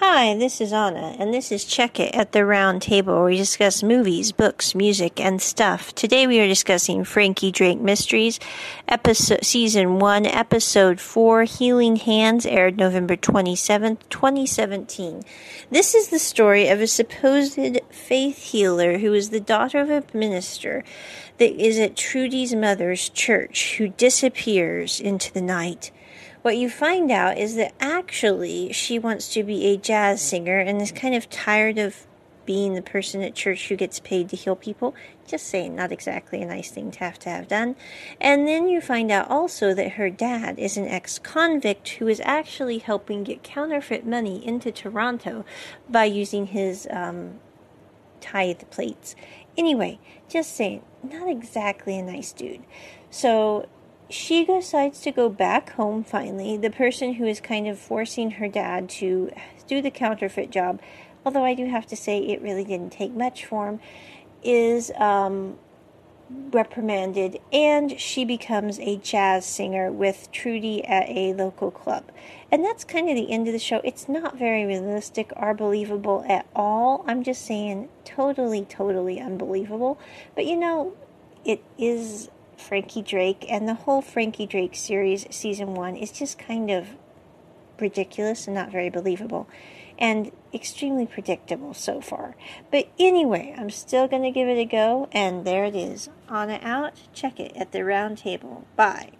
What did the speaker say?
Hi, this is Anna, and this is Check It at the Round Table, where we discuss movies, books, music, and stuff. Today we are discussing Frankie Drake Mysteries, episode season one, episode four, Healing Hands, aired November twenty seventh, twenty seventeen. This is the story of a supposed faith healer who is the daughter of a minister that is at Trudy's mother's church, who disappears into the night what you find out is that actually she wants to be a jazz singer and is kind of tired of being the person at church who gets paid to heal people. Just saying, not exactly a nice thing to have to have done. And then you find out also that her dad is an ex convict who is actually helping get counterfeit money into Toronto by using his um, tithe plates. Anyway, just saying, not exactly a nice dude. So she decides to go back home finally. The person who is kind of forcing her dad to do the counterfeit job, although I do have to say it really didn't take much for him, is um, reprimanded and she becomes a jazz singer with Trudy at a local club. And that's kind of the end of the show. It's not very realistic or believable at all. I'm just saying, totally, totally unbelievable. But you know, it is Frankie Drake, and the whole Frankie Drake series, season one, is just kind of ridiculous and not very believable and extremely predictable so far. But anyway, I'm still going to give it a go, and there it is. On out, check it at the round table. Bye.